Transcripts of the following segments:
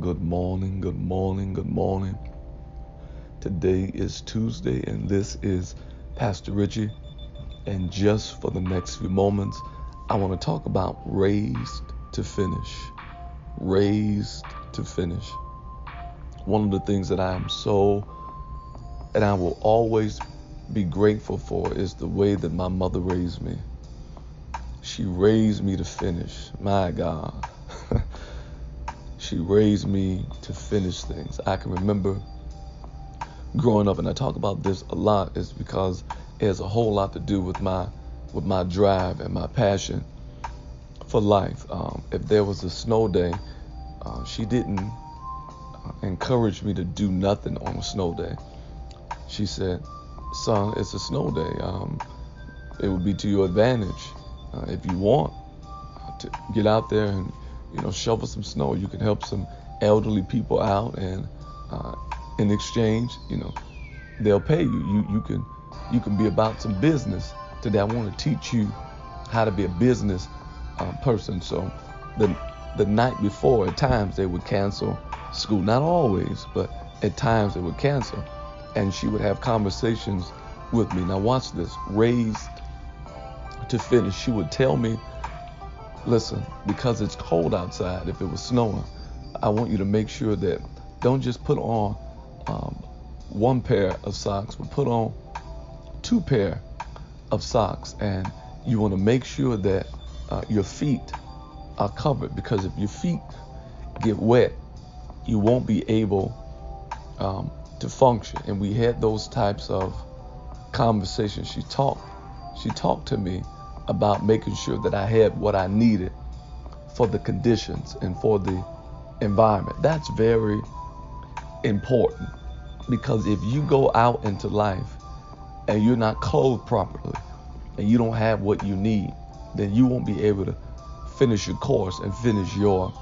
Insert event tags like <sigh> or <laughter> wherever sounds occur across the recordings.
Good morning, good morning, good morning. Today is Tuesday, and this is Pastor Richie. And just for the next few moments, I want to talk about raised to finish. Raised to finish. One of the things that I am so, and I will always be grateful for, is the way that my mother raised me. She raised me to finish. My God. She raised me to finish things. I can remember growing up, and I talk about this a lot, is because it has a whole lot to do with my with my drive and my passion for life. Um, if there was a snow day, uh, she didn't uh, encourage me to do nothing on a snow day. She said, "Son, it's a snow day. Um, it would be to your advantage uh, if you want uh, to get out there and you know shovel some snow. You can help some elderly people out, and uh, in exchange, you know, they'll pay you. You you can you can be about some business. Today, I want to teach you how to be a business uh, person. So the the night before, at times they would cancel school. Not always, but at times they would cancel, and she would have conversations with me. Now watch this. Raised to finish, she would tell me, listen, because it's cold outside, if it was snowing, I want you to make sure that don't just put on um, one pair of socks, but put on two pair of socks. And you want to make sure that uh, your feet are covered because if your feet get wet, you won't be able um, to function. And we had those types of conversations. She talked, she talked to me about making sure that I had what I needed for the conditions and for the environment. That's very important because if you go out into life and you're not clothed properly and you don't have what you need, then you won't be able to finish your course and finish your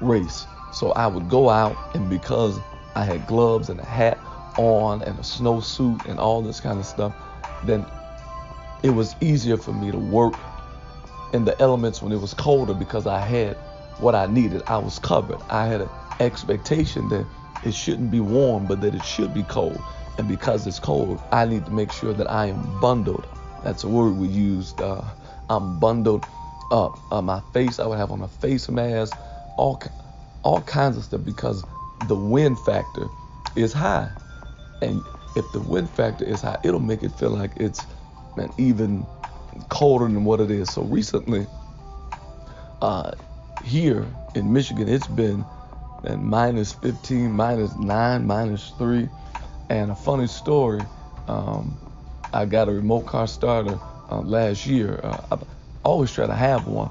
race. So I would go out, and because I had gloves and a hat on and a snowsuit and all this kind of stuff, then it was easier for me to work in the elements when it was colder because I had what I needed. I was covered. I had an expectation that it shouldn't be warm, but that it should be cold. And because it's cold, I need to make sure that I am bundled. That's a word we used. Uh, I'm bundled up. Uh, my face, I would have on a face mask, all all kinds of stuff because the wind factor is high. And if the wind factor is high, it'll make it feel like it's man, even colder than what it is. So recently, uh, here in Michigan, it's been minus 15, minus 9, minus 3. And a funny story, um, I got a remote car starter uh, last year. Uh, I always try to have one,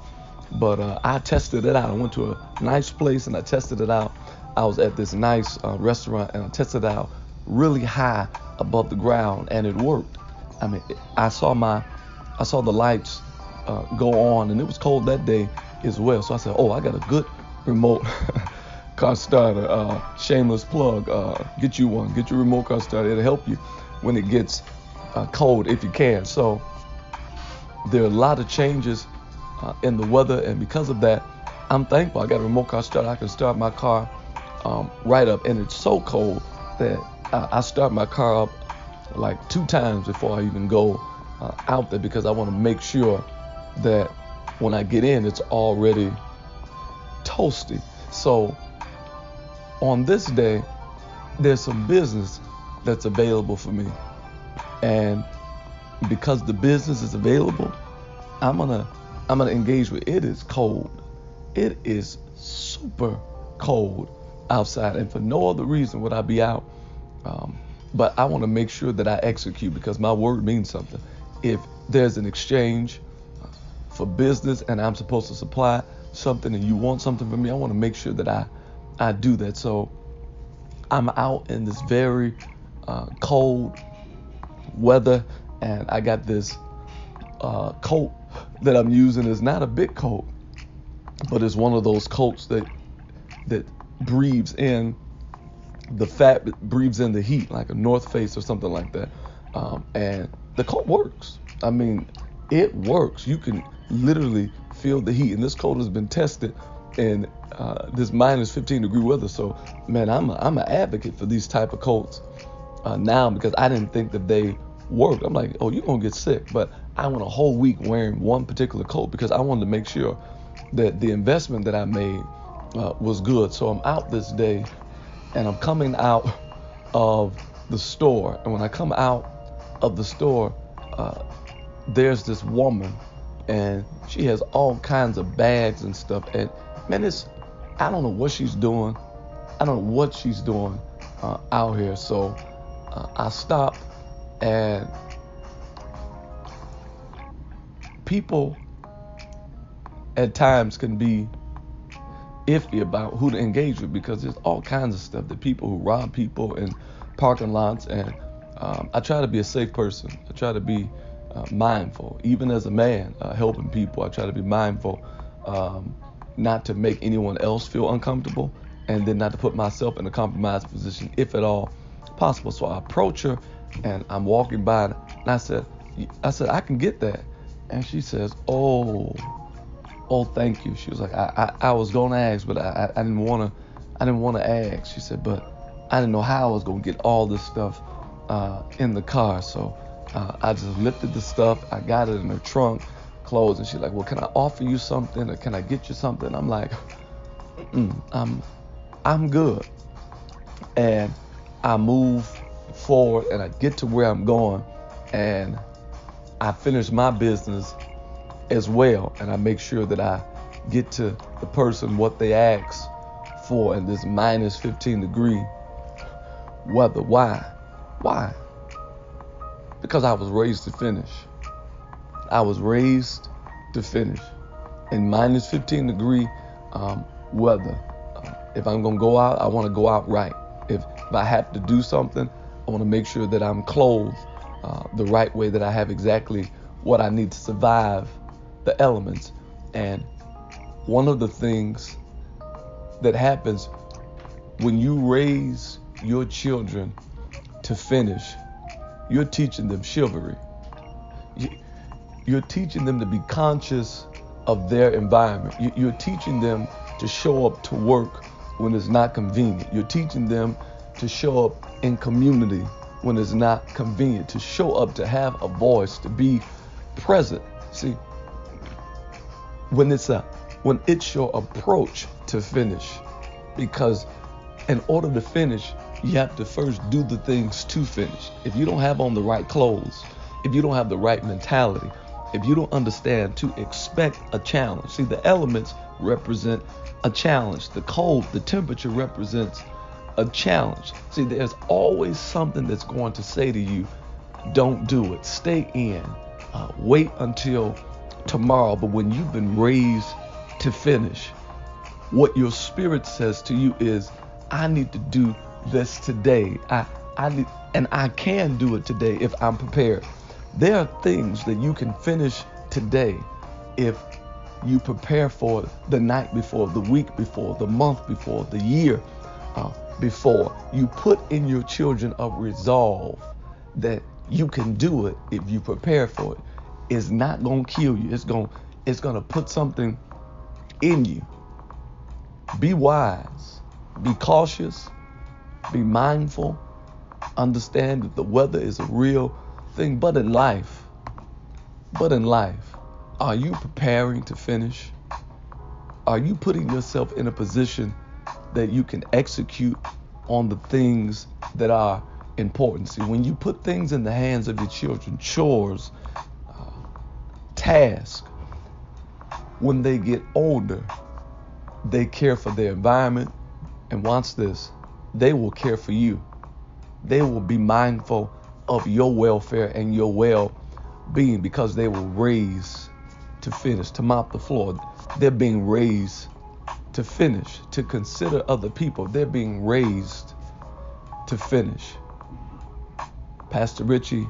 but uh, I tested it out. I went to a nice place and I tested it out. I was at this nice uh, restaurant and I tested it out really high above the ground, and it worked. I mean, I saw my, I saw the lights uh, go on, and it was cold that day as well. So I said, oh, I got a good remote <laughs> car starter. Uh, shameless plug. Uh, get you one. Get your remote car starter. It'll help you when it gets uh, cold if you can. So there are a lot of changes uh, in the weather, and because of that, I'm thankful. I got a remote car starter. I can start my car um, right up, and it's so cold that I start my car up like two times before I even go uh, out there because I want to make sure that when I get in, it's already toasty. So on this day, there's some business that's available for me. And because the business is available, I'm gonna I'm gonna engage with it. it is cold. It is super cold outside, and for no other reason would I be out um, but I want to make sure that I execute because my word means something. If there's an exchange for business and I'm supposed to supply something and you want something from me, I want to make sure that I, I do that. So I'm out in this very uh, cold weather and I got this uh, coat that I'm using. It's not a big coat, but it's one of those coats that that breathes in the fat breathes in the heat, like a North Face or something like that. Um, and the coat works. I mean, it works. You can literally feel the heat. And this coat has been tested in uh, this minus 15 degree weather. So, man, I'm a, I'm an advocate for these type of coats uh, now because I didn't think that they worked. I'm like, oh, you're gonna get sick, but I went a whole week wearing one particular coat because I wanted to make sure that the investment that I made uh, was good. So I'm out this day, and I'm coming out of the store, and when I come out of the store, uh, there's this woman, and she has all kinds of bags and stuff, and man, it's I don't know what she's doing. I don't know what she's doing uh, out here. So uh, I stop and people at times can be iffy about who to engage with because there's all kinds of stuff. The people who rob people in parking lots, and um, I try to be a safe person. I try to be uh, mindful, even as a man uh, helping people. I try to be mindful um, not to make anyone else feel uncomfortable, and then not to put myself in a compromised position, if at all possible. So I approach her, and I'm walking by, and I said, I said I can get that, and she says, Oh oh, thank you. She was like, I, I, I was gonna ask, but I, I didn't wanna, I didn't wanna ask. She said, but I didn't know how I was gonna get all this stuff uh, in the car. So uh, I just lifted the stuff. I got it in her trunk, clothes, and she's like, well, can I offer you something or can I get you something? I'm like, I'm, I'm good. And I move forward and I get to where I'm going, and I finish my business as well. And I make sure that I get to the person what they ask for in this minus 15 degree weather. Why? Why? Because I was raised to finish. I was raised to finish in minus 15 degree um, weather. Uh, if I'm gonna go out, I want to go out right. If, if I have to do something, I want to make sure that I'm clothed uh, the right way, that I have exactly what I need to survive the elements. And one of the things that happens when you raise your children to finish, you're teaching them chivalry. You're teaching them to be conscious of their environment. You're teaching them to show up to work when it's not convenient. You're teaching them to show up in community when it's not convenient, to show up, to have a voice, to be present. See, when it's a when it's your approach to finish. Because in order to finish you have to first do the things to finish. If you don't have on the right clothes if you don't have the right mentality if you don't understand to expect a challenge. See the elements represent a challenge. The cold the temperature represents a challenge. See there's always something that's going to say to you don't do it. Stay in. Uh, wait until tomorrow, but when you've been raised to finish, what your spirit says to you is, I need to do this today. I, I need, and I can do it today if I'm prepared. There are things that you can finish today if you prepare for the night before, the week before, the month before, the year uh, before. You put in your children a resolve that you can do it if you prepare for it is not gonna kill you. It's gonna it's gonna put something in you. Be wise, be cautious, be mindful, understand that the weather is a real thing. But in life, but in life, are you preparing to finish? Are you putting yourself in a position that you can execute on the things that are important? See, when you put things in the hands of your children, chores, task. When they get older they care for their environment. And watch this they will care for you. They will be mindful of your welfare and your well-being because they were raised to finish to mop the floor. They're being raised to finish to consider other people. They're being raised to finish. Pastor richie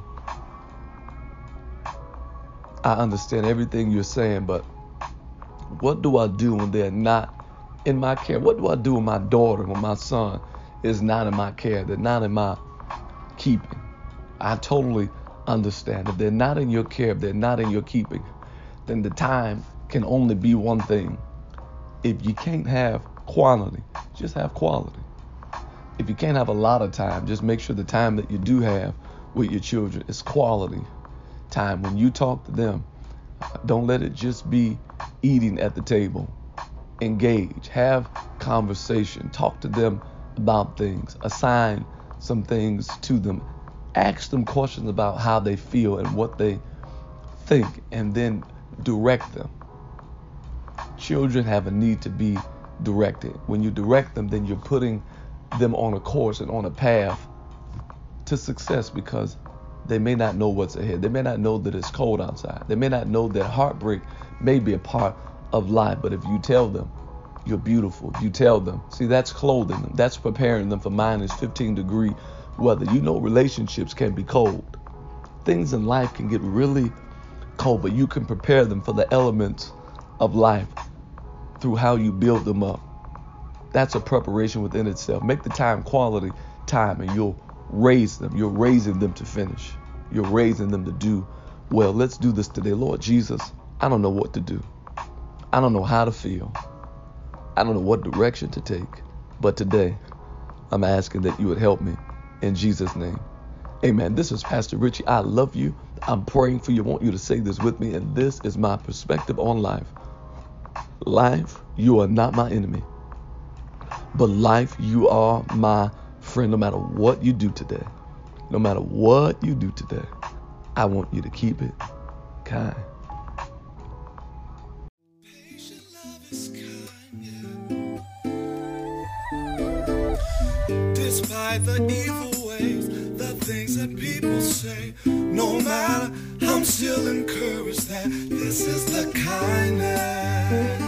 I understand everything you're saying, but what do I do when they're not in my care? What do I do with my daughter when my son is not in my care? They're not in my keeping. I totally understand. If they're not in your care, if they're not in your keeping, then the time can only be one thing If you can't have quantity, just have quality. If you can't have a lot of time, just make sure the time that you do have with your children is quality time. When you talk to them, don't let it just be eating at the table. Engage, have conversation, talk to them about things, assign some things to them, ask them questions about how they feel and what they think, and then direct them. Children have a need to be directed. When you direct them, then you're putting them on a course and on a path to success because they may not know what's ahead. They may not know that it's cold outside. They may not know that heartbreak may be a part of life. But if you tell them you're beautiful, you tell them, see, that's clothing them, that's preparing them for minus 15 degree weather. You know, relationships can be cold. Things in life can get really cold, but you can prepare them for the elements of life through how you build them up. That's a preparation within itself. Make the time quality time, and you'll raise them. You're raising them to finish. You're raising them to do well. Let's do this today. Lord Jesus, I don't know what to do. I don't know how to feel. I don't know what direction to take. But today, I'm asking that you would help me in Jesus' name. Amen. This is Pastor Richie. I love you. I'm praying for you. I want you to say this with me. And this is my perspective on life. Life, you are not my enemy. But life, you are my friend. No matter what you do today, no matter what you do today, I want you to keep it kind. Despite the evil ways, the things that people say, no matter, I'm still encouraged that this is the kindness.